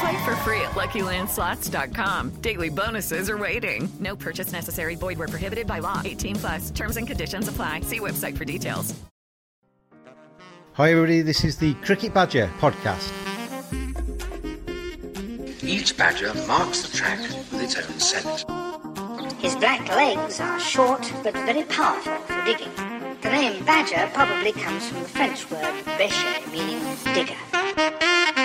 Play for free at LuckyLandSlots.com. Daily bonuses are waiting. No purchase necessary. Void where prohibited by law. 18 plus. Terms and conditions apply. See website for details. Hi, everybody. This is the Cricket Badger podcast. Each badger marks the track with its own scent. His black legs are short but very powerful for digging. The name badger probably comes from the French word bêcher, meaning digger.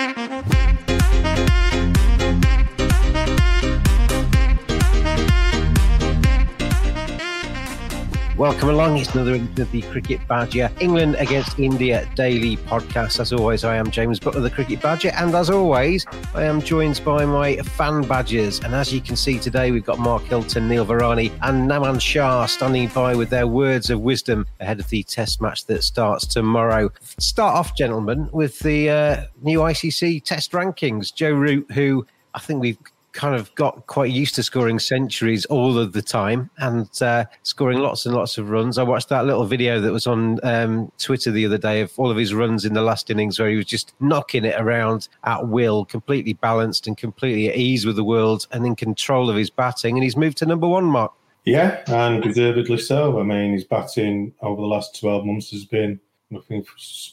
Welcome along. It's another of the Cricket Badger England against India daily podcast. As always, I am James Butler, the Cricket Badger, and as always, I am joined by my fan badgers. And as you can see today, we've got Mark Hilton, Neil Varani, and Naman Shah standing by with their words of wisdom ahead of the Test match that starts tomorrow. Start off, gentlemen, with the uh, new ICC Test rankings. Joe Root, who I think we've kind of got quite used to scoring centuries all of the time and uh, scoring lots and lots of runs. I watched that little video that was on um, Twitter the other day of all of his runs in the last innings where he was just knocking it around at will, completely balanced and completely at ease with the world and in control of his batting. And he's moved to number one, Mark. Yeah, and deservedly so. I mean, his batting over the last 12 months has been nothing.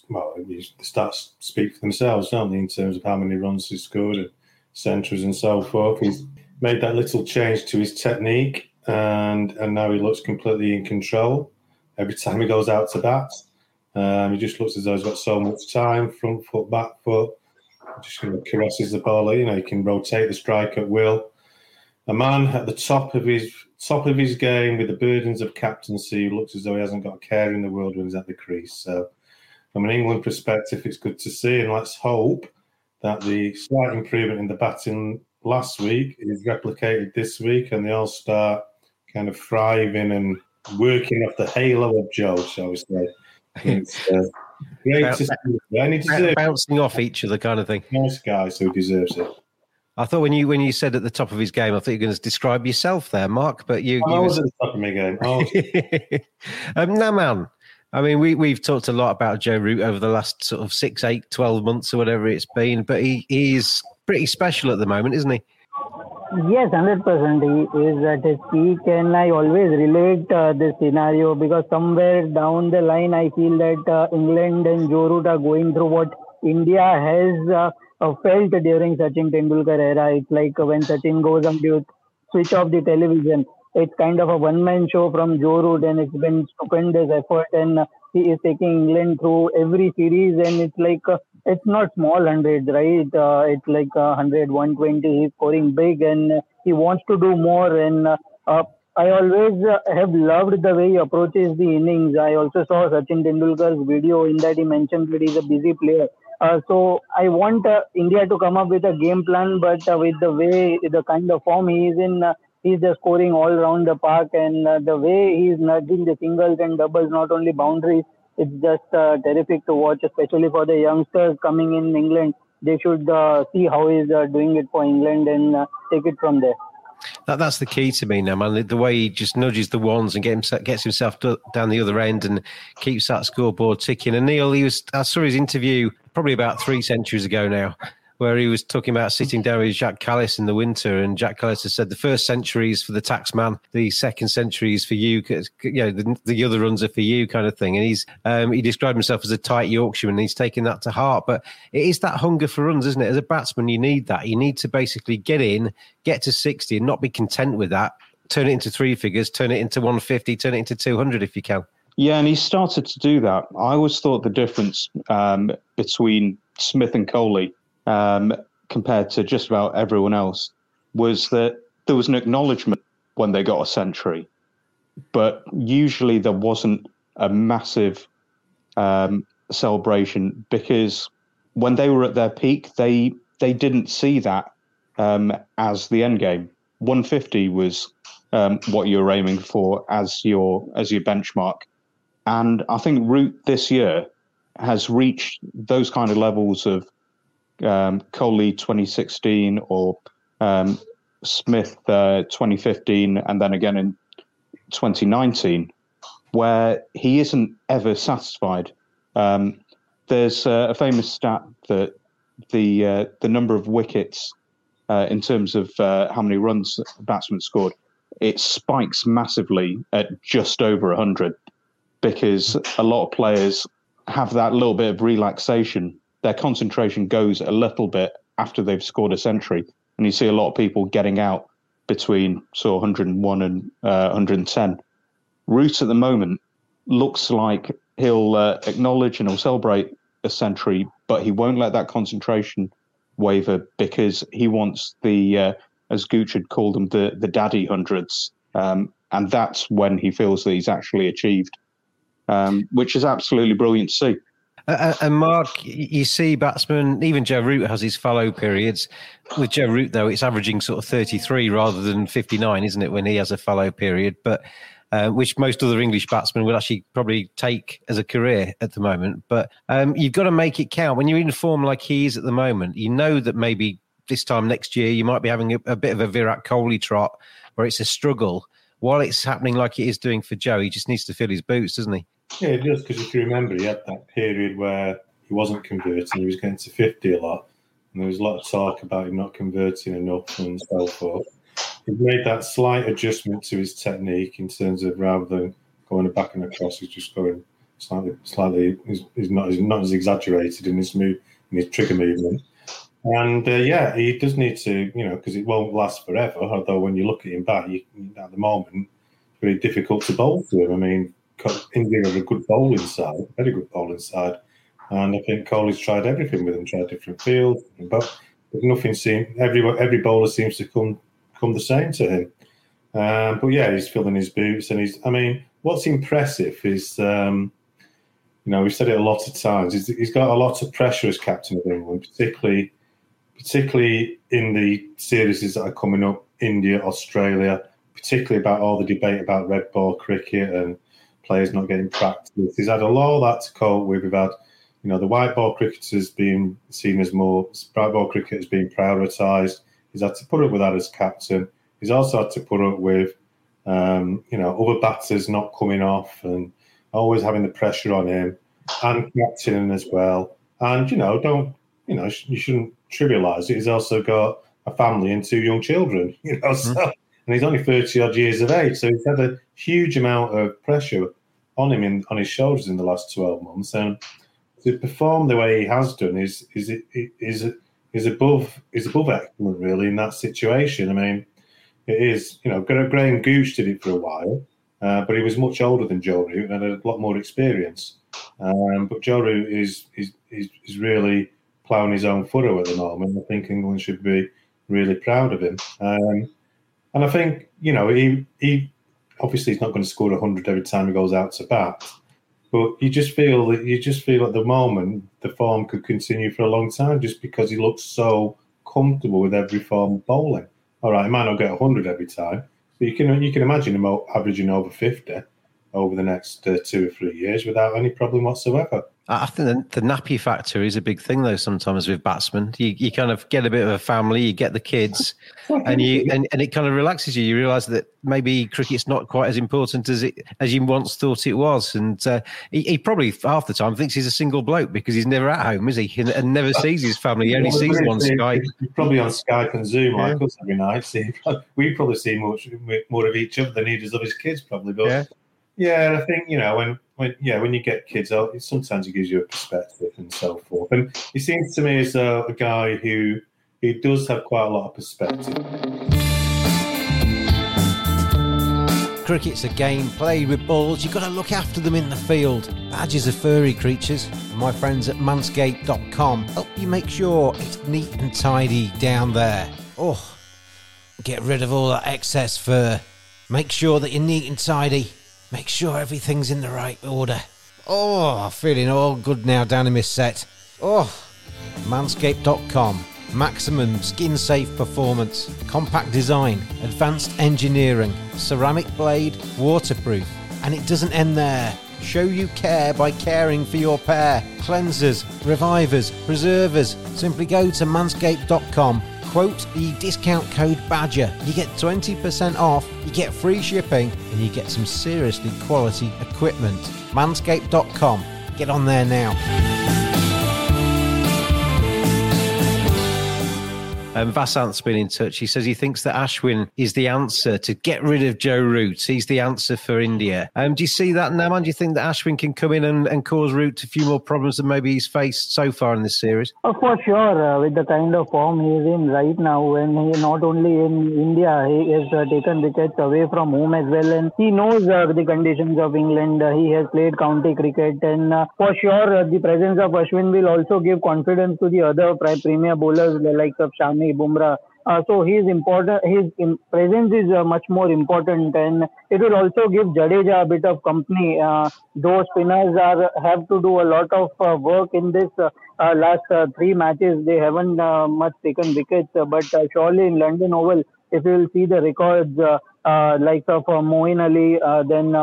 Well, the stats speak for themselves, don't they, in terms of how many runs he's scored centres and so forth. He's made that little change to his technique, and and now he looks completely in control. Every time he goes out to bat, um, he just looks as though he's got so much time, front foot, back foot. Just caresses the ball. You know, he can rotate the strike at will. A man at the top of his top of his game with the burdens of captaincy who looks as though he hasn't got a care in the world when he's at the crease. So, from an England perspective, it's good to see, and let's hope that the slight improvement in the batting last week is replicated this week, and they all start kind of thriving and working off the halo of Joe, shall we say. It's uh, great to see. And he deserves Bouncing off each other, kind of thing. Nice guy, so he deserves it. I thought when you when you said at the top of his game, I thought you were going to describe yourself there, Mark. But you, I you was at the top of my game. I was- um, Naman, I mean, we, we've talked a lot about Joe Root over the last sort of six, eight, 12 months or whatever it's been, but he, he's pretty special at the moment, isn't he? Yes, hundred percent. He is at his peak, and I always relate uh, this scenario because somewhere down the line, I feel that uh, England and Joe Root are going through what India has uh, uh, felt during Sachin Tendulkar era. It's like when Sachin goes on to switch off the television. It's kind of a one-man show from Joe Root, and it's been stupendous effort, and he is taking England through every series, and it's like uh, it's not small hundreds, right? Uh, it's like uh, 100, 120. He's scoring big, and he wants to do more. And uh, uh, I always uh, have loved the way he approaches the innings. I also saw Sachin Tendulkar's video in that he mentioned that he's a busy player. Uh, so I want uh, India to come up with a game plan, but uh, with the way, the kind of form he is in, uh, he's just scoring all around the park, and uh, the way he's nudging the singles and doubles, not only boundaries, it's just uh, terrific to watch, especially for the youngsters coming in England. They should uh, see how he's uh, doing it for England and uh, take it from there. That that's the key to me now, man. The, way he just nudges the ones and gets himself down the other end and keeps that scoreboard ticking. And Neil, he was I saw his interview probably about three centuries ago now, where he was talking about sitting down with Jacques Kallis in the winter, and Jacques Kallis has said the first century is for the taxman, the second century is for you, you know, the, the other runs are for you, kind of thing. And he's um, he described himself as a tight Yorkshireman, and he's taken that to heart. But it is that hunger for runs, isn't it? As a batsman, you need that. You need to basically get in, get to sixty, and not be content with that. Turn it into three figures, turn it into 150, turn it into 200 if you can. Yeah, and he started to do that. I always thought the difference um, between Smith and Kohli um, compared to just about everyone else was that there was an acknowledgement when they got a century, but usually there wasn't a massive um, celebration because when they were at their peak, they they didn't see that um, as the end game. 150 was um, what you were aiming for as your as your benchmark, and I think Root this year has reached those kind of levels of um, Kohli 2016 or um, Smith uh, 2015, and then again in 2019, where he isn't ever satisfied. Um, there's uh, a famous stat that the uh, the number of wickets uh, in terms of uh, how many runs a batsman scored, it spikes massively at just over 100 because a lot of players have that little bit of relaxation their concentration goes a little bit after they've scored a century. And you see a lot of people getting out between so 101 and uh, 110. Root at the moment looks like he'll uh, acknowledge and he'll celebrate a century, but he won't let that concentration waver because he wants the, uh, as Gooch had called them, the, the daddy hundreds. Um, and that's when he feels that he's actually achieved, um, which is absolutely brilliant to see. Uh, and Mark, you see batsmen, even Joe Root has his fallow periods. With Joe Root, though, it's averaging sort of 33 rather than 59, isn't it, when he has a fallow period? But uh, which most other English batsmen will actually probably take as a career at the moment. But um, you've got to make it count. When you're in form like he is at the moment, you know that maybe this time next year you might be having a, a bit of a Virat Kohli trot where it's a struggle. While it's happening like it is doing for Joe, he just needs to fill his boots, doesn't he? Yeah, it does because if you remember, he had that period where he wasn't converting; he was getting to fifty a lot, and there was a lot of talk about him not converting enough and so forth. He's made that slight adjustment to his technique in terms of rather than going back and across, he's just going slightly, slightly. He's, he's not he's not as exaggerated in his move, in his trigger movement. And uh, yeah, he does need to, you know, because it won't last forever. Although when you look at him back, you, at the moment, it's very difficult to bowl to him. I mean, India have a good bowling side, very good bowling side. And I think Kohli's tried everything with him, tried different fields, but nothing seemed. Every every bowler seems to come come the same to him. Um, but yeah, he's filling his boots, and he's. I mean, what's impressive is, um, you know, we've said it a lot of times. He's, he's got a lot of pressure as captain of England, particularly, particularly in the series that are coming up, India, Australia, particularly about all the debate about red ball cricket and players not getting practice. He's had a lot of that to cope with. We've had, you know, the white ball cricketers being seen as more, bright ball cricket as being prioritised. He's had to put up with that as captain. He's also had to put up with, um, you know, other batters not coming off and always having the pressure on him and captaining as well. And, you know, don't, you know, you shouldn't trivialise it. He's also got a family and two young children, you know, mm-hmm. and he's only 30 odd years of age. So he's had a huge amount of pressure on him in on his shoulders in the last twelve months, and to perform the way he has done is is is is above is above excellent really in that situation. I mean, it is you know Graham Gooch did it for a while, uh, but he was much older than Joe Root and had a lot more experience. Um, but Joe Root is, is is is really ploughing his own furrow at the moment. I think England should be really proud of him. Um, and I think you know he he obviously he's not going to score 100 every time he goes out to bat but you just feel that you just feel at the moment the form could continue for a long time just because he looks so comfortable with every form of bowling. All right he might not get 100 every time but you can you can imagine him averaging over 50 or over the next uh, two or three years without any problem whatsoever. I think the, the, nappy factor is a big thing, though. Sometimes with batsmen, you, you kind of get a bit of a family, you get the kids, and you and, and it kind of relaxes you. You realise that maybe cricket's not quite as important as it as you once thought it was. And uh, he, he, probably half the time thinks he's a single bloke because he's never at home, is he? And, and never sees his family. He only well, sees them on Skype. Probably on Skype and Zoom yeah. like us every night. See, we probably see much more of each other than he does of his kids, probably. But yeah, yeah and I think you know when when yeah, when you get kids oh, out, sometimes it gives you a perspective and so forth. And he seems to me as a, a guy who he does have quite a lot of perspective. Cricket's a game played with balls. You've got to look after them in the field. Badgers are furry creatures. My friends at manscaped.com help you make sure it's neat and tidy down there. Oh, get rid of all that excess fur. Make sure that you're neat and tidy Make sure everything's in the right order. Oh, feeling all good now down in my sett. Oh, manscaped.com. Maximum skin safe performance, compact design, advanced engineering, ceramic blade, waterproof. And it doesn't end there. Show you care by caring for your pair. Cleansers, revivers, preservers. Simply go to manscaped.com quote the discount code BADGER. You get 20% off, you get free shipping, and you get some seriously quality equipment. Manscaped.com. Get on there now. Um, Vasant's been in touch. He says he thinks that Ashwin is the answer to get rid of Joe Root. He's the answer for India. Um, do you see that, Naman? Do you think that Ashwin can come in and, and cause Root a few more problems than maybe he's faced so far in this series? Oh, for sure. Uh, with the kind of form he's in right now, when he not only in India, he has uh, taken wickets away from home as well, and he knows uh, the conditions of England. Uh, he has played county cricket, and uh, for sure, uh, the presence of Ashwin will also give confidence to the other premier bowlers like of Shami Bumrah. Uh, so his important, his presence is uh, much more important, and it will also give Jadeja a bit of company. Uh, those spinners are have to do a lot of uh, work in this uh, uh, last three matches. They haven't much taken wickets, but surely in London Oval, if you will see the records, like of Moeen Ali, then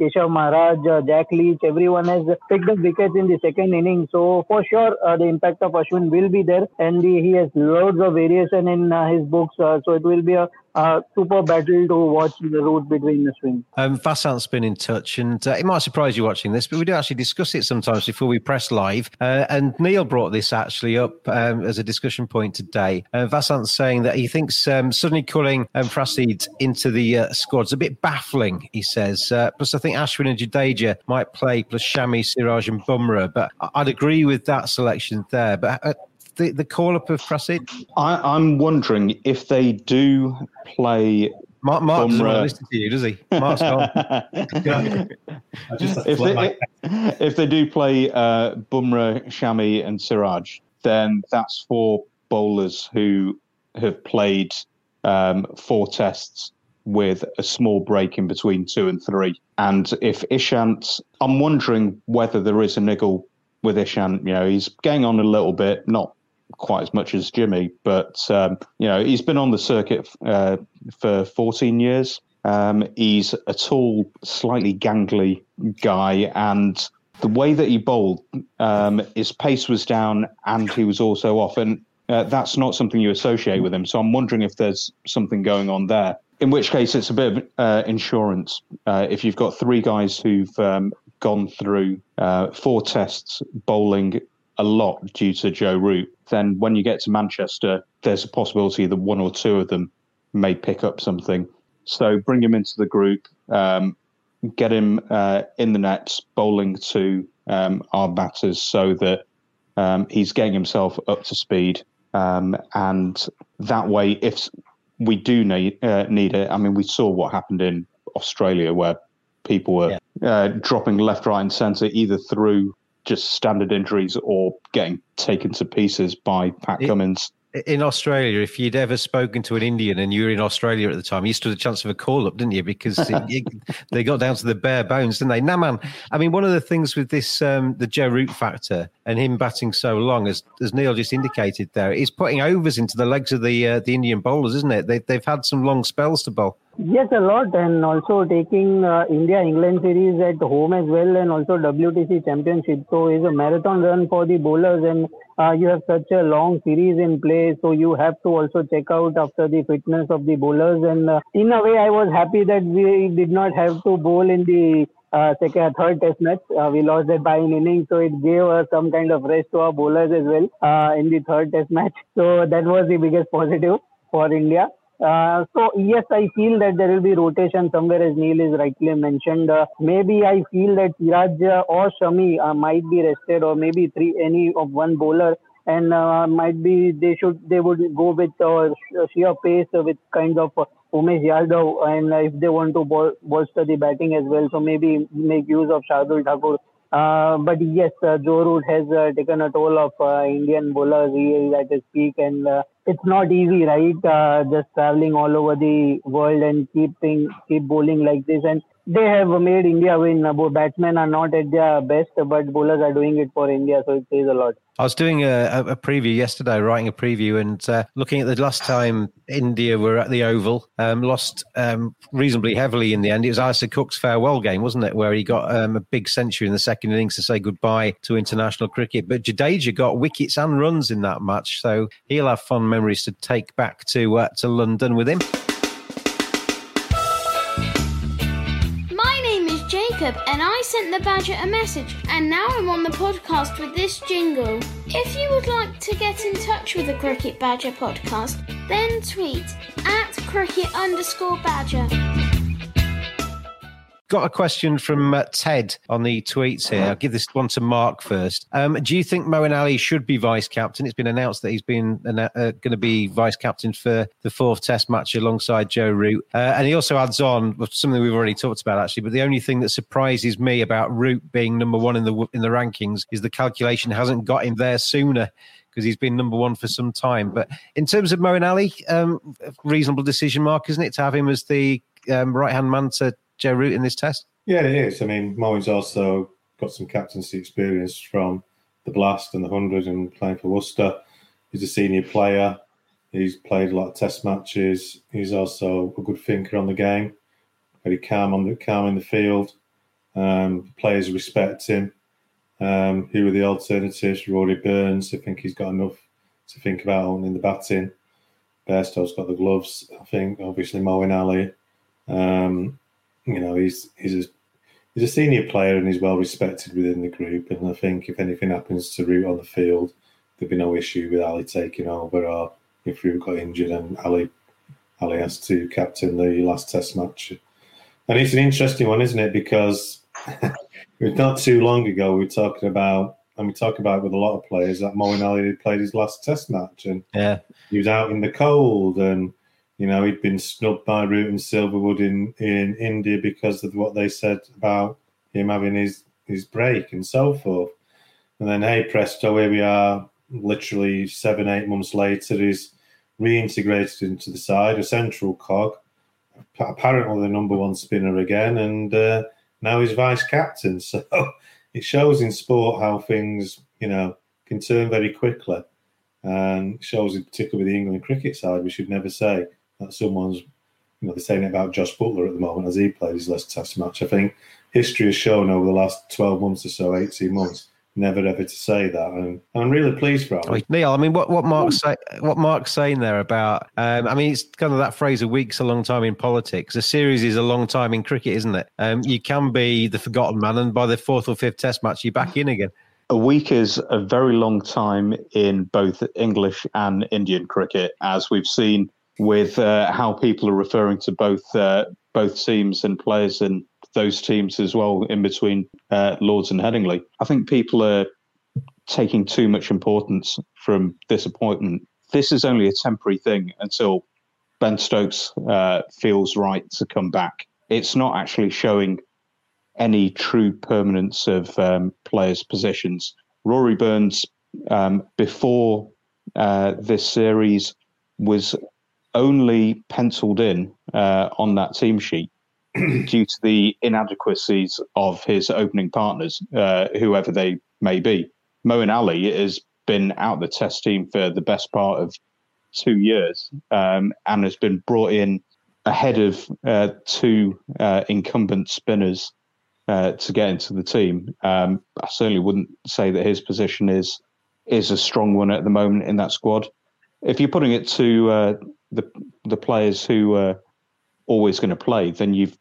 Keshav Maharaj, uh, Jack Leach, everyone has picked up wickets in the second inning. So for sure, uh, the impact of Ashwin will be there, and the, he has loads of variation in uh, his books. Uh, so it will be a uh, super battle to watch the road between the swings. Um, Vasant's been in touch, and uh, it might surprise you watching this, but we do actually discuss it sometimes before we press live. Uh, and Neil brought this actually up um, as a discussion point today. Uh, Vasant's saying that he thinks um, suddenly calling um, Prasidh into the uh, squad's a bit baffling, he says. Uh, plus, I think Ashwin and Jadeja might play, plus Shami, Siraj, and Bumrah. But I'd agree with that selection there. But uh, the, the call up of Prasidh? I, am wondering if they do play. Mark, Mark doesn't want to listen to you, does he? Mark's gone. if, they, if they do play uh, Bumrah, Shami, and Siraj, then that's four bowlers who have played um, four tests with a small break in between two and three. And if Ishant, I'm wondering whether there is a niggle with Ishant. You know, he's going on a little bit, not quite as much as Jimmy, but um, you know he's been on the circuit uh, for 14 years. Um, he's a tall, slightly gangly guy, and the way that he bowled, um, his pace was down, and he was also off, and uh, that's not something you associate with him. So I'm wondering if there's something going on there. In which case, it's a bit of uh, insurance. Uh, if you've got three guys who've um, gone through uh, four tests bowling a lot due to Joe Root, then when you get to Manchester, there's a possibility that one or two of them may pick up something. So bring him into the group, um, get him uh, in the nets, bowling to um, our batters so that um, he's getting himself up to speed. Um, and that way, if we do need, uh, need it, I mean, we saw what happened in Australia where people were yeah. uh, dropping left, right, and centre either through just standard injuries or getting taken to pieces by Pat Cummins. In Australia, if you'd ever spoken to an Indian and you were in Australia at the time, you stood a chance of a call up, didn't you? Because it, it, they got down to the bare bones, didn't they? Now, man, I mean, one of the things with this, um, the Joe Root factor and him batting so long, as as Neil just indicated there, is putting overs into the legs of the uh, the Indian bowlers, isn't it? They, they've had some long spells to bowl. Yes, a lot, and also taking uh, India England series at home as well, and also WTC Championship. So it's a marathon run for the bowlers, and uh, you have such a long series in play. So you have to also check out after the fitness of the bowlers. And uh, in a way, I was happy that we did not have to bowl in the uh, second, third test match. Uh, we lost that by an inning, so it gave us some kind of rest to our bowlers as well uh, in the third test match. So that was the biggest positive for India. Uh, so yes, I feel that there will be rotation somewhere, as Neil is rightly mentioned. Uh, maybe I feel that Siraj or Shami uh, might be rested, or maybe three any of one bowler, and uh, might be they should they would go with uh, sheer pace with kind of uh, Umesh Yadav, and if they want to bol- bolster the batting as well, so maybe make use of Shardul Thakur. Uh, but yes, uh, Joe Root has uh, taken a toll of uh, Indian bowlers. He is at his peak, and uh, it's not easy, right? Uh, just traveling all over the world and keeping keep bowling like this. And they have made India win. Batsmen are not at their best, but bowlers are doing it for India, so it says a lot. I was doing a, a preview yesterday, writing a preview, and uh, looking at the last time India were at the Oval, um, lost um, reasonably heavily in the end. It was Alastair Cook's farewell game, wasn't it, where he got um, a big century in the second innings to say goodbye to international cricket. But Jadeja got wickets and runs in that match, so he'll have fond memories to take back to uh, to London with him. Jacob and I sent the Badger a message, and now I'm on the podcast with this jingle. If you would like to get in touch with the Cricket Badger podcast, then tweet at cricket underscore badger. Got a question from uh, Ted on the tweets here. I'll give this one to Mark first. Um, do you think Moeen Ali should be vice captain? It's been announced that he's been uh, going to be vice captain for the fourth Test match alongside Joe Root. Uh, and he also adds on something we've already talked about actually. But the only thing that surprises me about Root being number one in the in the rankings is the calculation hasn't got him there sooner because he's been number one for some time. But in terms of Moeen Ali, um, reasonable decision, Mark, isn't it, to have him as the um, right hand man to Joe Root in this test? Yeah, it is. I mean, Moeen's also got some captaincy experience from the Blast and the Hundred and playing for Worcester. He's a senior player. He's played a lot of test matches. He's also a good thinker on the game. Very calm on the calm in the field. Um, players respect him. Um, who are the alternatives? Rory Burns. I think he's got enough to think about in the batting. Bairstow's got the gloves. I think obviously Moeen Ali. Um, you know, he's he's a he's a senior player and he's well respected within the group. And I think if anything happens to Root on the field, there'd be no issue with Ali taking over. Or if Root got injured and Ali Ali has to captain the last Test match. And it's an interesting one, isn't it? Because not too long ago we were talking about, and we talk about with a lot of players that Moeen Ali played his last Test match, and yeah, he was out in the cold and you know, he'd been snubbed by Root and Silverwood in, in India because of what they said about him having his, his break and so forth. And then, hey, presto, here we are, literally seven, eight months later, he's reintegrated into the side, a central cog, apparently the number one spinner again, and uh, now he's vice captain. So it shows in sport how things, you know, can turn very quickly. And shows, in particular with the England cricket side, we should never say that someone's, you know, they're saying about Josh Buttler at the moment as he played his last Test match. I think history has shown over the last 12 months or so, 18 months, never ever to say that, and, I'm really pleased for him. Neil, I mean, what what Mark's say, what Mark's saying there about, um, I mean, it's kind of that phrase: "A week's a long time in politics." A series is a long time in cricket, isn't it? Um, you can be the forgotten man, and by the fourth or fifth Test match, you're back in again. A week is a very long time in both English and Indian cricket, as we've seen with uh, how people are referring to both uh, both teams and players and those teams as well in between uh, Lords and Headingley. I think people are taking too much importance from this appointment. This is only a temporary thing until Ben Stokes uh, feels right to come back. It's not actually showing any true permanence of um, players' positions. Rory Burns, um, before uh, this series, was only penciled in uh, on that team sheet due to the inadequacies of his opening partners, uh, whoever they may be. Moeen Ali has been out the test team for the best part of two years um, and has been brought in ahead of uh, two uh, incumbent spinners uh, to get into the team. Um, I certainly wouldn't say that his position is is a strong one at the moment in that squad. If you're putting it to uh, the the players who are always going to play, then you've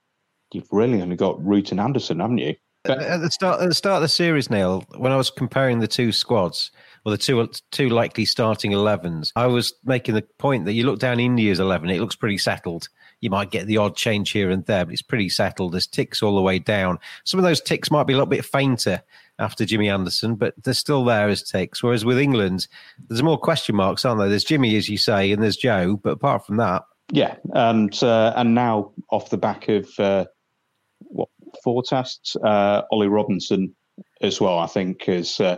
you've really only got Root and Anderson, haven't you? But at the start, at the start of the series, Neil, when I was comparing the two squads, or the two two likely starting 11s, I was making the point that you look down India's 11, it looks pretty settled. You might get the odd change here and there, but it's pretty settled. There's ticks all the way down. Some of those ticks might be a little bit fainter after Jimmy Anderson, but they're still there as ticks. Whereas with England, there's more question marks, aren't there? There's Jimmy, as you say, and there's Joe, but apart from that, yeah, and uh, and now off the back of uh, what four tests, uh, Ollie Robinson as well, I think, has uh,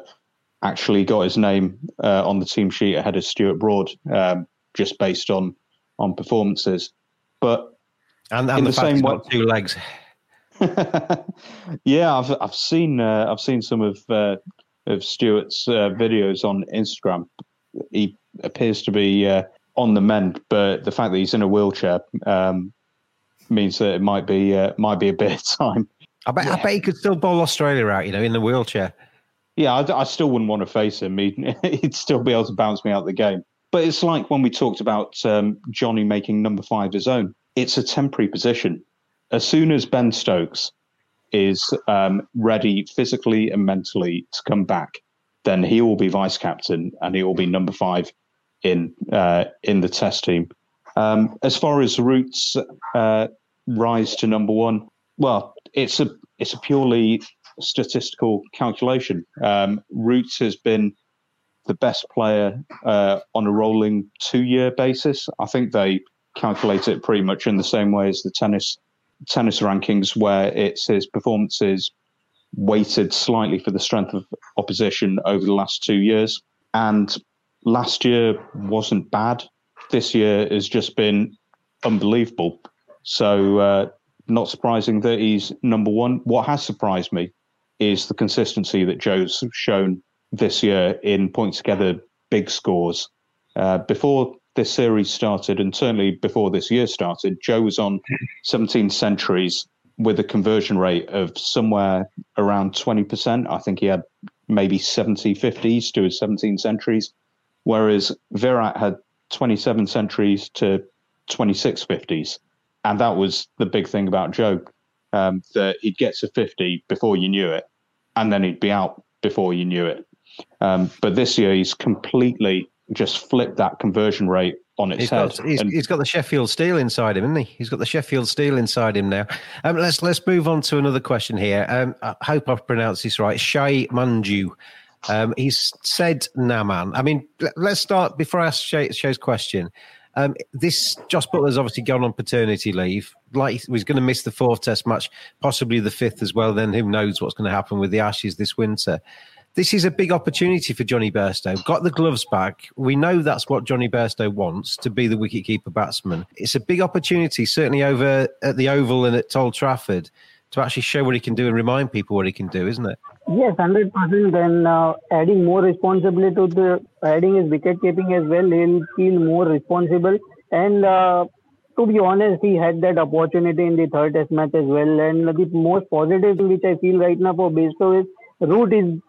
actually got his name uh, on the team sheet ahead of Stuart Broad, um, just based on on performances. But and, and in the, the same way, two legs. yeah, I've I've seen uh, I've seen some of uh, of Stuart's uh, videos on Instagram. He appears to be uh, on the mend, but the fact that he's in a wheelchair um, means that it might be uh, might be a bit of time. I bet, yeah. I bet he could still bowl Australia out, you know, in the wheelchair. Yeah, I, I still wouldn't want to face him. He'd, he'd, still be able to bounce me out the game. But it's like when we talked about um, Johnny making number five his own. It's a temporary position. As soon as Ben Stokes is um, ready physically and mentally to come back, then he will be vice captain and he will be number five in uh, in the test team. Um, as far as Root's uh, rise to number one, well, it's a it's a purely statistical calculation. Um, Roots has been the best player uh, on a rolling two year basis. I think they calculate it pretty much in the same way as the tennis tennis rankings, where it's his performances weighted slightly for the strength of opposition over the last two years. And last year wasn't bad. This year has just been unbelievable. So, uh, not surprising that he's number one. What has surprised me is the consistency that Joe's shown this year in points together big scores. Uh, before this series started, and certainly before this year started, Joe was on 17 centuries with a conversion rate of somewhere around 20%. I think he had maybe 70 50s to his 17 centuries, whereas Virat had 27 centuries to 26 50s. And that was the big thing about Joe, um, that he'd get to 50 before you knew it, and then he'd be out before you knew it. Um, but this year, he's completely just flipped that conversion rate on its he's head. Got, he's, and, he's got the Sheffield Steel inside him, isn't he? He's got the Sheffield Steel inside him now. Um, let's let's move on to another question here. Um, I hope I've pronounced this right. Shai Manju. Um, he's said Naman. I mean, let's start before I ask Shay, Shay's question. Um, this Jos Buttler's obviously gone on paternity leave. Like he's going to miss the fourth Test match, possibly the fifth as well. Then who knows what's going to happen with the Ashes this winter? This is a big opportunity for Johnny Bairstow. Got the gloves back. We know that's what Johnny Bairstow wants to be the wicketkeeper batsman. It's a big opportunity, certainly over at the Oval and at Old Trafford, to actually show what he can do and remind people what he can do, isn't it? Yes, hundred percent. And uh, adding more responsibility to the adding his wicket keeping as well, he'll feel more responsible. And uh, to be honest, he had that opportunity in the third Test match as well. And the most positive thing which I feel right now for Bairstow is Root is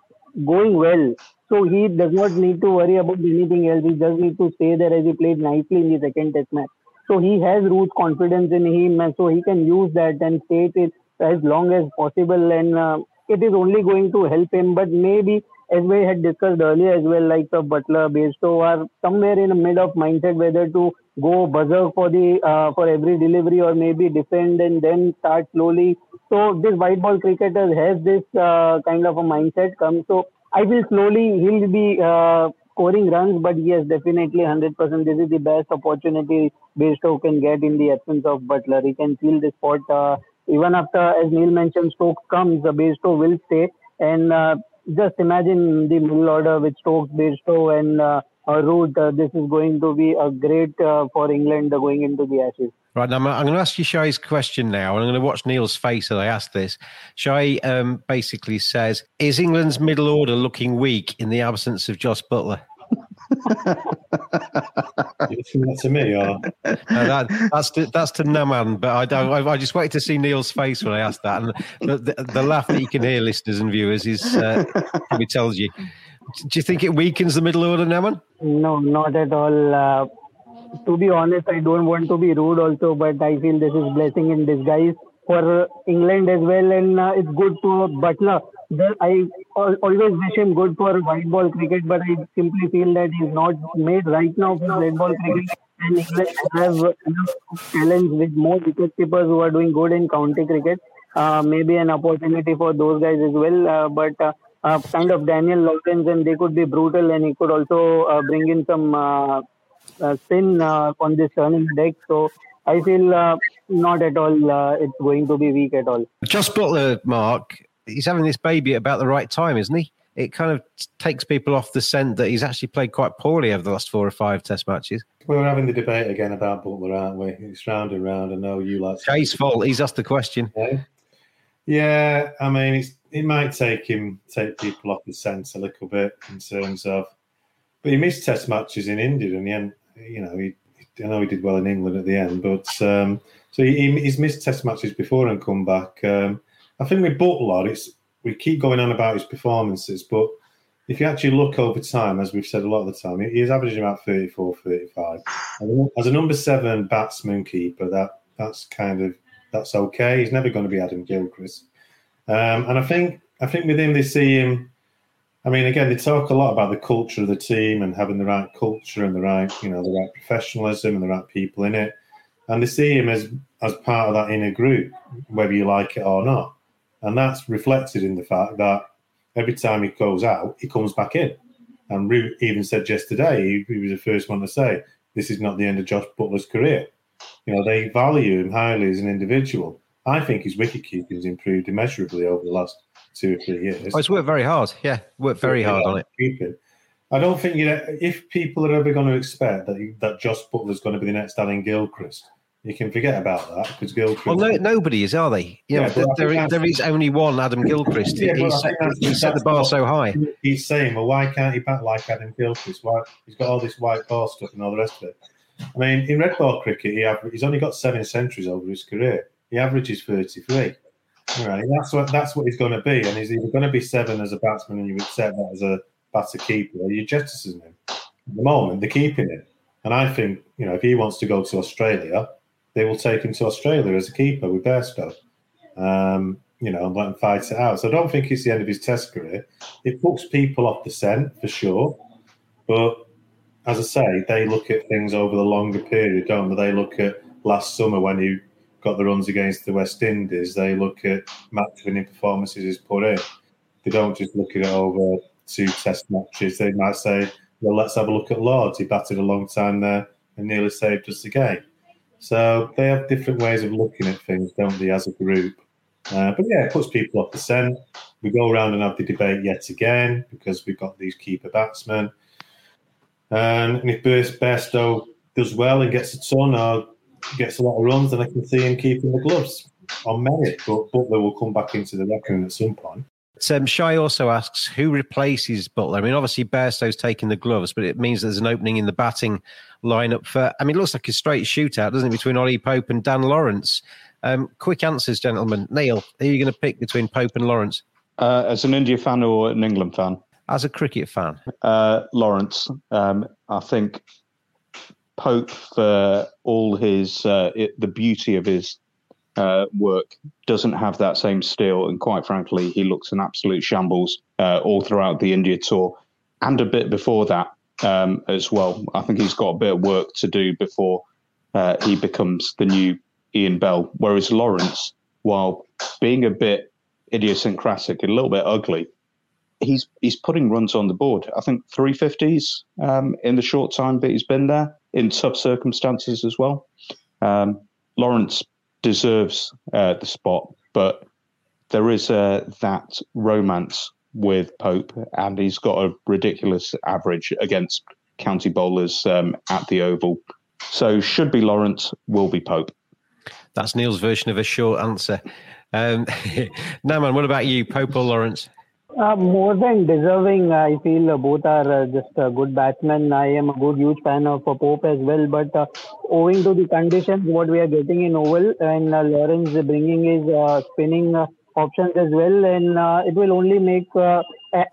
going well. So he does not need to worry about anything else. He just need to stay there as he played nicely in the second Test match. So he has Root confidence in him, and so he can use that and stay it as long as possible. And uh, it is only going to help him. But maybe, as we had discussed earlier as well, like the Buttler, Bairstow are somewhere in the mid of mindset whether to go berserk for the uh, for every delivery or maybe defend and then start slowly. So this white ball cricketer has this uh, kind of a mindset come. So I will slowly he'll be uh, scoring runs, but yes, definitely 100%. This is the best opportunity Bairstow can get in the absence of Buttler. He can feel the spot uh, even after, as Neil mentioned, Stokes comes, the Bairstow will stay. And uh, just imagine the middle order with Stokes, Bairstow, and uh, Root. Uh, this is going to be a great uh, for England going into the Ashes. Right, now I'm, I'm going to ask you Shai's question now, and I'm going to watch Neil's face as I ask this. Shai um, basically says, "Is England's middle order looking weak in the absence of Jos Buttler?" that to me or no, that, that's to, that's to Naman, but I don't. I, I, just waited to see Neil's face when I asked that, and the, the, the laugh that you can hear, listeners and viewers, is uh, probably tells you. Do you think it weakens the middle order, Naman? No, not at all. Uh, to be honest, I don't want to be rude, also, but I feel this is blessing in disguise for England as well, and uh, it's good for Buttler. I always wish him good for white ball cricket, but I simply feel that he's not made right now for red ball cricket. And England have enough challenge with more wicket keepers who are doing good in county cricket. Uh, maybe an opportunity for those guys as well. Uh, but uh, uh kind of Daniel Lawrence, and they could be brutal, and he could also uh, bring in some uh, spin on this turning deck. So I feel not at all. it's going to be weak at all. Jos Buttler, Mark he's having this baby at about the right time, isn't he? It kind of takes people off the scent that he's actually played quite poorly over the last four or five Test matches. We're having the debate again about Buttler, aren't we? It's round and round. I know you like. Jay's fault. He's asked the question. Yeah, yeah I mean, it might take him take people off the scent a little bit in terms of, but he missed Test matches in India, and then you know he. I know he did well in England at the end, but um, so he, he's missed Test matches before and come back. Um, I think with Buttler, it's we keep going on about his performances, but if you actually look over time, as we've said a lot of the time, he's averaging about 34, 35. As a number seven batsman keeper, that that's kind of that's okay. He's never going to be Adam Gilchrist. Um, and I think I think with him they see him. I mean, again, they talk a lot about the culture of the team and having the right culture and the right, you know, the right professionalism and the right people in it. And they see him as as part of that inner group, whether you like it or not. And that's reflected in the fact that every time he goes out, he comes back in. And Root even said yesterday, he, he was the first one to say, this is not the end of Josh Buttler's career. You know, they value him highly as an individual. I think his wicket keeping has improved immeasurably over the last two or three years. Oh, it's worked very hard. Yeah, worked very hard on it. Keeping. I don't think you know if people are ever going to expect that that Jos Buttler's going to be the next Alan Gilchrist you can forget about that because Gilchrist. Well, no, nobody is, are they? You yeah, know, there, there, there is only one Adam Gilchrist. yeah, he, set, he set the bar so high. He's saying, well, why can't he bat like Adam Gilchrist? Why he's got all this white ball stuff and all the rest of it. I mean, in red ball cricket, he aver- he's only got seven centuries over his career. He averages thirty-three. Right, that's what that's what he's going to be, and he's either going to be seven as a batsman, and you accept that as a batter keeper, or you jettison him. At the moment, they're keeping him, and I think you know if he wants to go to Australia they will take him to Australia as a keeper with Bairstow. Um, you know, and let him fight it out. So I don't think it's the end of his test career. It puts people off the scent for sure. But as I say, they look at things over the longer period, don't they? They look at last summer when he got the runs against the West Indies. They look at match winning performances he's put in. They don't just look at it over two test matches. They might say, well, let's have a look at Lords. He batted a long time there and nearly saved us the game. So they have different ways of looking at things, don't they, as a group? Uh, but yeah, it puts people off the scent. We go around and have the debate yet again because we've got these keeper batsmen. And if Bairstow does well and gets a ton or gets a lot of runs, then I can see him keeping the gloves on merit. But Buttler will come back into the reckoning at some point. Um, Shy also asks who replaces Buttler. I mean, obviously Bairstow's taking the gloves, but it means there's an opening in the batting lineup for. I mean, it looks like a straight shootout, doesn't it, between Ollie Pope and Dan Lawrence? Um, quick answers, gentlemen. Neil, who are you going to pick between Pope and Lawrence? Uh, as an India fan or an England fan? As a cricket fan, uh, Lawrence. Um, I think Pope for all his uh, it, the beauty of his uh, work doesn't have that same steel, and quite frankly, he looks an absolute shambles uh, all throughout the India tour, and a bit before that um, as well. I think he's got a bit of work to do before uh, he becomes the new Ian Bell. Whereas Lawrence, while being a bit idiosyncratic, and a little bit ugly, he's he's putting runs on the board. I think 350s um, in the short time that he's been there in tough circumstances as well. Um, Lawrence deserves uh, the spot, but there is uh, that romance with Pope, and he's got a ridiculous average against county bowlers um, at the Oval. So, should be Lawrence, will be Pope. That's Neil's version of a short answer. Um, Naman, what about you, Pope or Lawrence? Uh, more than deserving, I feel uh, both are uh, just uh, good batsmen. I am a good, huge fan of uh, Pope as well. But uh, owing to the conditions, what we are getting in Oval and uh, Lawrence bringing his spinning options as well, and it will only make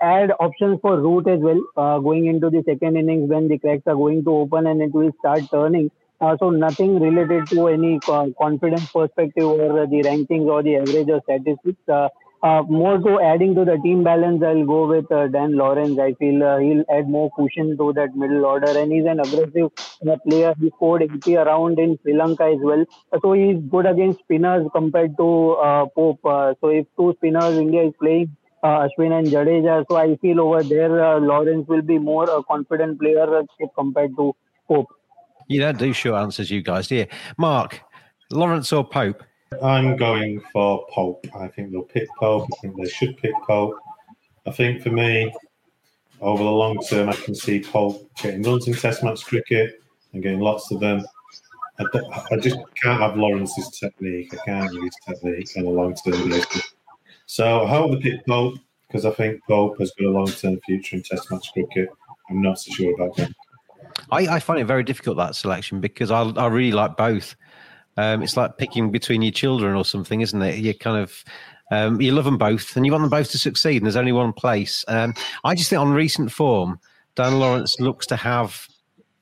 add options for Root as well going into the second innings when the cracks are going to open and it will start turning. So nothing related to any co- confidence perspective or the rankings or the average or statistics. Uh, more to adding to the team balance, I'll go with uh, Dan Lawrence. I feel uh, he'll add more cushion to that middle order, and he's an aggressive player. He scored 80 around in Sri Lanka as well, so he's good against spinners compared to uh, Pope. Uh, so if two spinners India is playing. Uh, Ashwin and Jadeja, so I feel over there Lawrence will be more a confident player compared to Pope. You don't do short answers, you guys, do? Mark, Lawrence or Pope? I'm going for Pope. I think they'll pick Pope. I think they should pick Pope. I think for me, over the long term, I can see Pope getting runs in Test match cricket and getting lots of them. I, I just can't have Lawrence's technique. I can't have his technique on a long term basis. So I hope they pick Pope because I think Pope has got a long term future in Test match cricket. I'm not so sure about that. I, I find it very difficult that selection because I, I really like both. Um, it's like picking between your children or something, isn't it? You kind of um, you love them both and you want them both to succeed, and there's only one place. Um, I just think on recent form, Dan Lawrence looks to have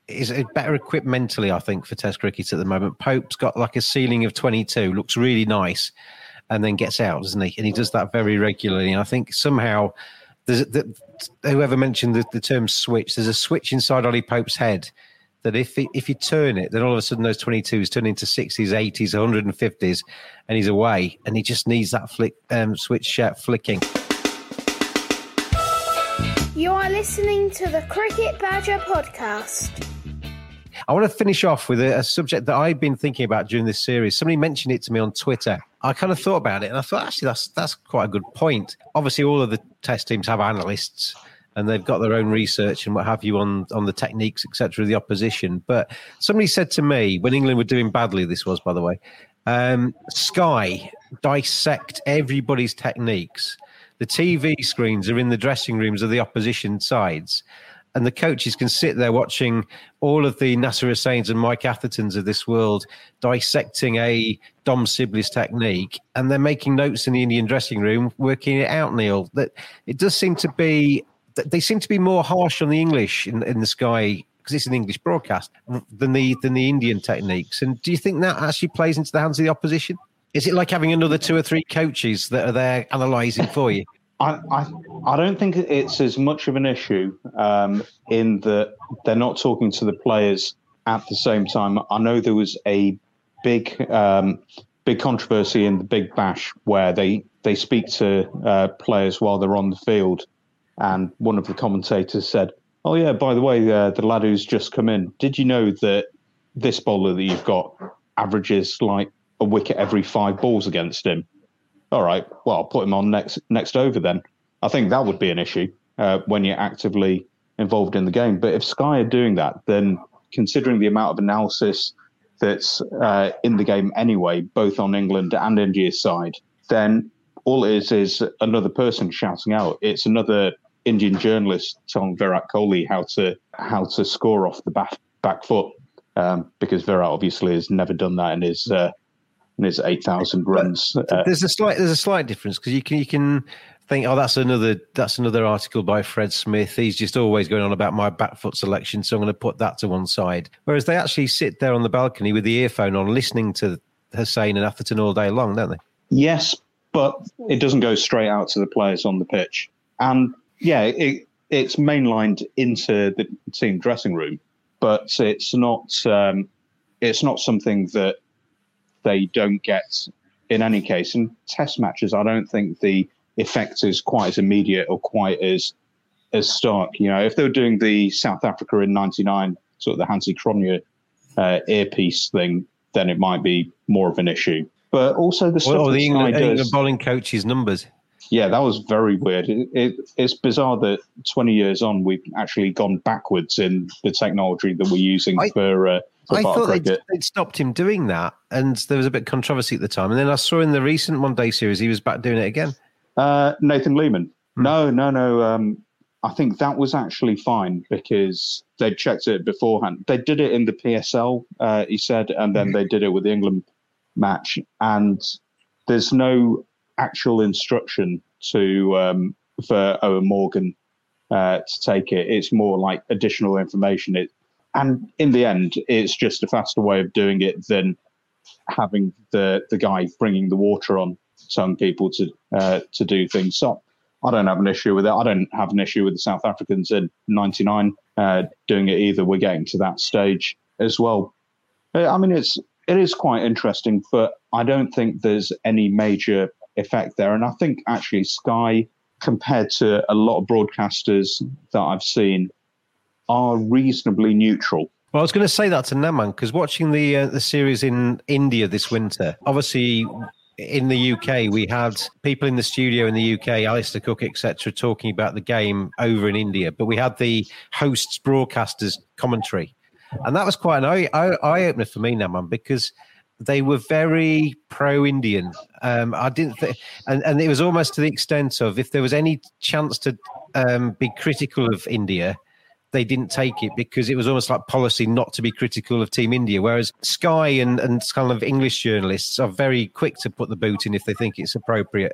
is better equipped mentally, I think, for Test cricket at the moment. Pope's got like a ceiling of 22, looks really nice, and then gets out, doesn't he? And he does that very regularly. And I think somehow there's the, whoever mentioned the, the term switch. There's a switch inside Ollie Pope's head that if it, if you turn it, then all of a sudden those 22s turn into 60s, 80s, 150s, and he's away. And he just needs that flick um, switch uh, flicking. You are listening to the Cricket Badger podcast. I want to finish off with a, a subject that I've been thinking about during this series. Somebody mentioned it to me on Twitter. I kind of thought about it, and I thought actually that's that's quite a good point. Obviously, all of the test teams have analysts, and they've got their own research and what have you on on the techniques, etc. of the opposition. But somebody said to me when England were doing badly, this was by the way, um, Sky dissect everybody's techniques. The TV screens are in the dressing rooms of the opposition sides and the coaches can sit there watching all of the Nasser Hussains and Mike Athertons of this world dissecting a Dom Sibley's technique, and they're making notes in the Indian dressing room, working it out. Neil, that it does seem to be they seem to be more harsh on the English in, in the Sky because it's an English broadcast than the than the Indian techniques. And do you think that actually plays into the hands of the opposition? Is it like having another two or three coaches that are there analysing for you? I, I, I don't think it's as much of an issue um, in that they're not talking to the players at the same time. I know there was a big um, big controversy in the Big Bash where they they speak to uh, players while they're on the field, and one of the commentators said, "Oh yeah, by the way, uh, the lad who's just come in, did you know that this bowler that you've got averages like a wicket every five balls against him?" all right, well, I'll put him on next next over then. I think that would be an issue uh, when you're actively involved in the game. But if Sky are doing that, then considering the amount of analysis that's uh, in the game anyway, both on England and India's side, then all it is is another person shouting out. It's another Indian journalist telling Virat Kohli how to how to score off the back back foot, um, because Virat obviously has never done that in his uh, in his eight thousand runs. Uh, there's a slight there's a slight difference because you can you can think oh that's another that's another article by Fred Smith. He's just always going on about my back foot selection, so I'm going to put that to one side. Whereas they actually sit there on the balcony with the earphone on, listening to Hussain and Atherton all day long, don't they? Yes, but it doesn't go straight out to the players on the pitch. And yeah, it, it's mainlined into the team dressing room, but it's not um, it's not something that they don't get in any case. In test matches, I don't think the effect is quite as immediate or quite as as stark. You know, if they were doing the South Africa in '99, sort of the Hansie Cronje uh, earpiece thing, then it might be more of an issue. But also the stuff or the England, England bowling coach's numbers. Yeah, that was very weird. It, it, it's bizarre that 20 years on, we've actually gone backwards in the technology that we're using I- for, uh, for I thought they'd, they'd stopped him doing that, and there was a bit of controversy at the time. And then I saw in the recent one day series he was back doing it again. Uh, Nathan Leamon. No, no, no. Um, I think that was actually fine because they checked it beforehand. They did it in the PSL, uh, he said, and then they did it with the England match. And there's no actual instruction to um, for Eoin Morgan uh, to take it. It's more like additional information. It, and in the end, it's just a faster way of doing it than having the the guy bringing the water on some people to uh, to do things. So I don't have an issue with it. I don't have an issue with the South Africans in '99 uh, doing it either. We're getting to that stage as well. Uh, I mean, it's it is quite interesting, but I don't think there's any major effect there. And I think actually Sky, compared to a lot of broadcasters that I've seen, are reasonably neutral. Well, I was going to say that to Naman because watching the uh, the series in India this winter, obviously in the UK, we had people in the studio in the UK, Alastair Cook, etc., talking about the game over in India, but we had the hosts, broadcasters commentary. And that was quite an eye, eye opener for me, Naman, because they were very pro-Indian. Um, I didn't, and and it was almost to the extent of if there was any chance to um, be critical of India, they didn't take it because it was almost like policy not to be critical of Team India. Whereas Sky and and kind of English journalists are very quick to put the boot in if they think it's appropriate.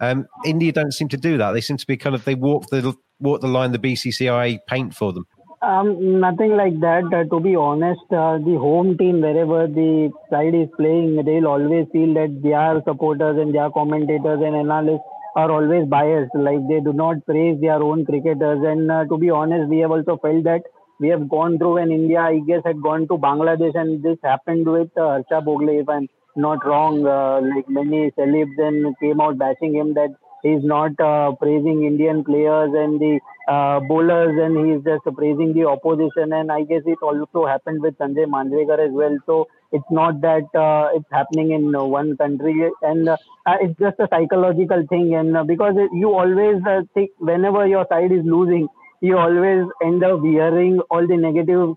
Um, India don't seem to do that. They seem to be kind of they walk the walk the line the BCCI paint for them. Um, nothing like that. Uh, to be honest, uh, the home team, wherever the side is playing, they'll always feel that their supporters and their commentators and analysts are always biased. Like they do not praise their own cricketers. And uh, to be honest, we have also felt that we have gone through when India, I guess, had gone to Bangladesh, and this happened with uh, Harsha Bhogle, if I'm not wrong. Uh, like many celebs then came out bashing him that he's not uh, praising Indian players and the uh, bowlers, and he's just praising the opposition. And I guess it also happened with Sanjay Manjrekar as well. So it's not that uh, it's happening in one country, and uh, it's just a psychological thing. And uh, because you always uh, think whenever your side is losing, you always end up hearing all the negative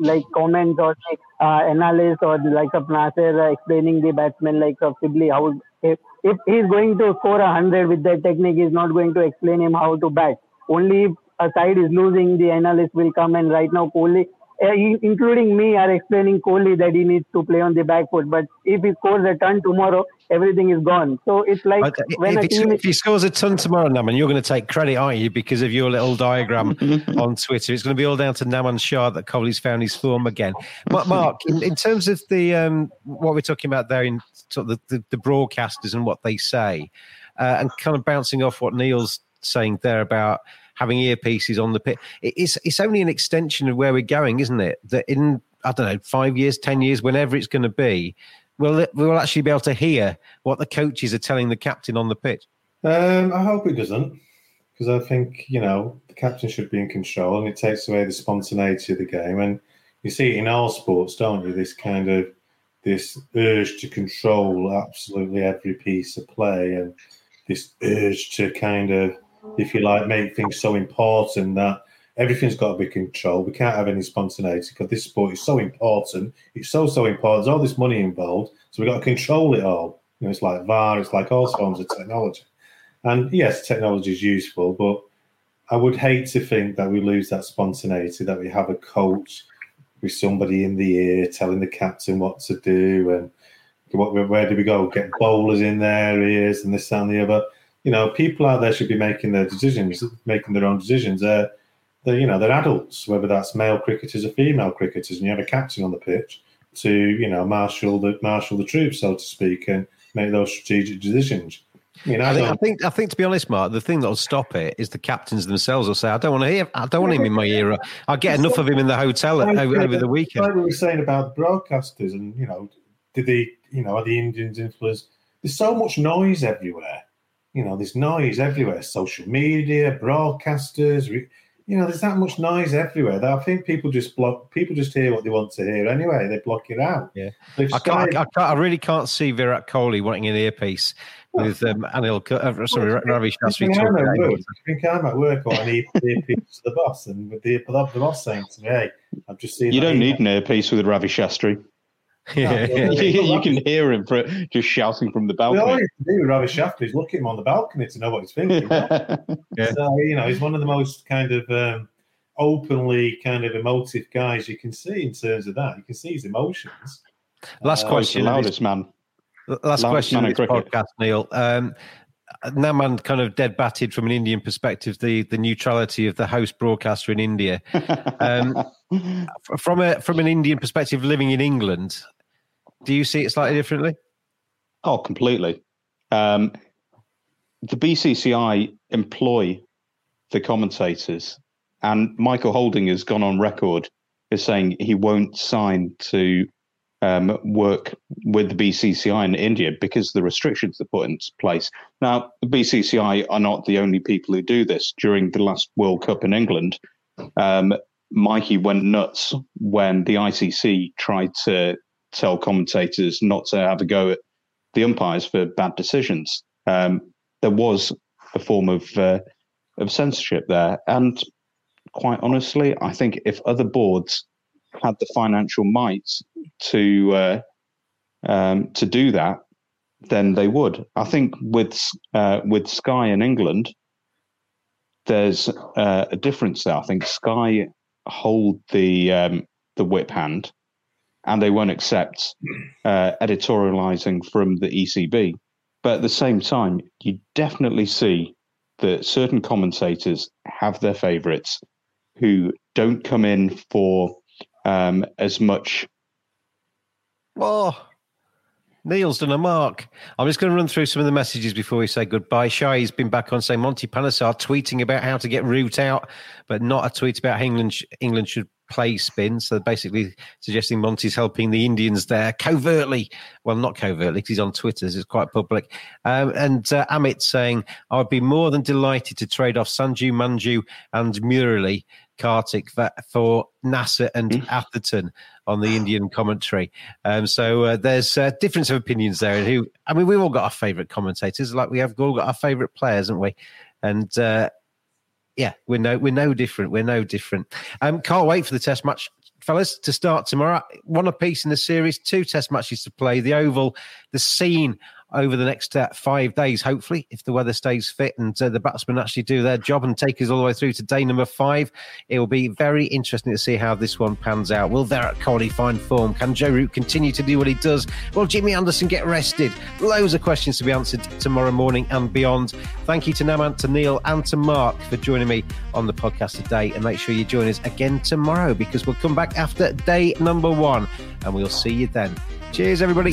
like comments or like uh, analysts or like of Nasser uh, explaining the batsman like of Sibley how if, if he's going to score a hundred with that technique, he's not going to explain him how to bat. Only if a side is losing, the analyst will come and right now Kohli uh, including me, are explaining Kohli that he needs to play on the back foot. But if he scores a ton tomorrow, everything is gone. So it's like but when if, he, if he scores a ton tomorrow, Naman, you're going to take credit, aren't you, because of your little diagram on Twitter? It's going to be all down to Naman Shah that Kohli's found his form again. But Mark, in, in terms of the um, what we're talking about there in sort of the, the, the broadcasters and what they say, uh, and kind of bouncing off what Neil's saying there about having earpieces on the pit. It's it's only an extension of where we're going, isn't it? That in I don't know five years, ten years, whenever it's going to be, we'll we'll actually be able to hear what the coaches are telling the captain on the pitch. Um, I hope it doesn't, because I think you know the captain should be in control, and it takes away the spontaneity of the game. And you see it in all sports, don't you? This kind of this urge to control absolutely every piece of play, and this urge to kind of if you like, make things so important that everything's got to be controlled. We can't have any spontaneity because this sport is so important. It's so so important. There's all this money involved, so we've got to control it all. You know, it's like VAR. It's like all forms of technology. And yes, technology is useful, but I would hate to think that we lose that spontaneity. That we have a coach with somebody in the ear telling the captain what to do and what, where do we go? Get bowlers in their ears and this and the other you know, people out there should be making their decisions, making their own decisions. They're, they're, you know, they're adults, whether that's male cricketers or female cricketers, and you have a captain on the pitch to, you know, marshal the marshal the troops, so to speak, and make those strategic decisions. You know, I, think, I think, I think, to be honest, Mark, the thing that'll stop it is the captains themselves will say, "I don't want to hear, I don't want him in my ear. I'll get enough of him in the hotel over, over the weekend." Like we were saying about broadcasters, and you know, did the, you know, are the Indians influenced? There's so much noise everywhere you know, there's noise everywhere. Social media, broadcasters, you know, there's that much noise everywhere that I think people just block. People just hear what they want to hear anyway. They block it out. Yeah, I, can't, I, can't, I, really can't see Virat Kohli wanting an earpiece with um, Anil. Uh, sorry, Ravi Shastri. I think I'm at work or I need earpiece to the boss, and with the, the boss saying to me, "Hey, I've just seen." You don't need an earpiece with Ravi Shastri. Yeah. you, you can hear him for, just shouting from the Well, all balcony. you have to do with Ravi Shankar is look at him on the balcony to know what he's thinking. So, you know, he's one of the most kind of um, openly kind of emotive guys you can see in terms of that. You can see his emotions. Last Uh, question. loudest man. Last Loudest question man of in this cricket. podcast, Neil. Um, Naman kind of dead batted from an Indian perspective the the neutrality of the host broadcaster in India. Um, from a from an Indian perspective, living in England, do you see it slightly differently? Oh, completely. Um, the BCCI employ the commentators, and Michael Holding has gone on record as saying he won't sign to um, work with the BCCI in India because of the restrictions they put into place. Now, the BCCI are not the only people who do this. During the last World Cup in England, um, Mikey went nuts when the ICC tried to tell commentators not to have a go at the umpires for bad decisions. Um, there was a form of uh, of censorship there, and quite honestly, I think if other boards had the financial might to uh, um, to do that, then they would. I think with uh, with Sky in England, there's uh, a difference there. I think Sky hold the um, the whip hand, and they won't accept uh, editorializing from the ECB. But at the same time, you definitely see that certain commentators have their favorites who don't come in for um, as much. Oh, Neil's done a mark. I'm just going to run through some of the messages before we say goodbye. Shai's been back on saying Monty Panesar tweeting about how to get Root out, but not a tweet about how England England should play spin. So basically suggesting Monty's helping the Indians there covertly. Well, not covertly because he's on Twitter. so It's quite public. Um, and uh, Amit saying, I'd be more than delighted to trade off Sanju Manju and Murali Kartik for, for Nasser and Atherton on the Indian commentary. Um, so uh, there's a difference of opinions there. And who, I mean, we've all got our favourite commentators, like we have all got our favourite players, haven't we? And uh, yeah, we're no we're no different. We're no different. Um, can't wait for the test match, fellas, to start tomorrow. One apiece in the series, two test matches to play. The Oval, the scene over the next uh, five days, hopefully, if the weather stays fit and uh, the batsmen actually do their job and take us all the way through to day number five. It will be very interesting to see how this one pans out. Will Virat Kohli find form? Can Joe Root continue to do what he does? Will Jimmy Anderson get rested? Loads of questions to be answered tomorrow morning and beyond. Thank you to Naman, to Neil, and to Mark for joining me on the podcast today. And make sure you join us again tomorrow because we'll come back after day number one and we'll see you then. Cheers, everybody.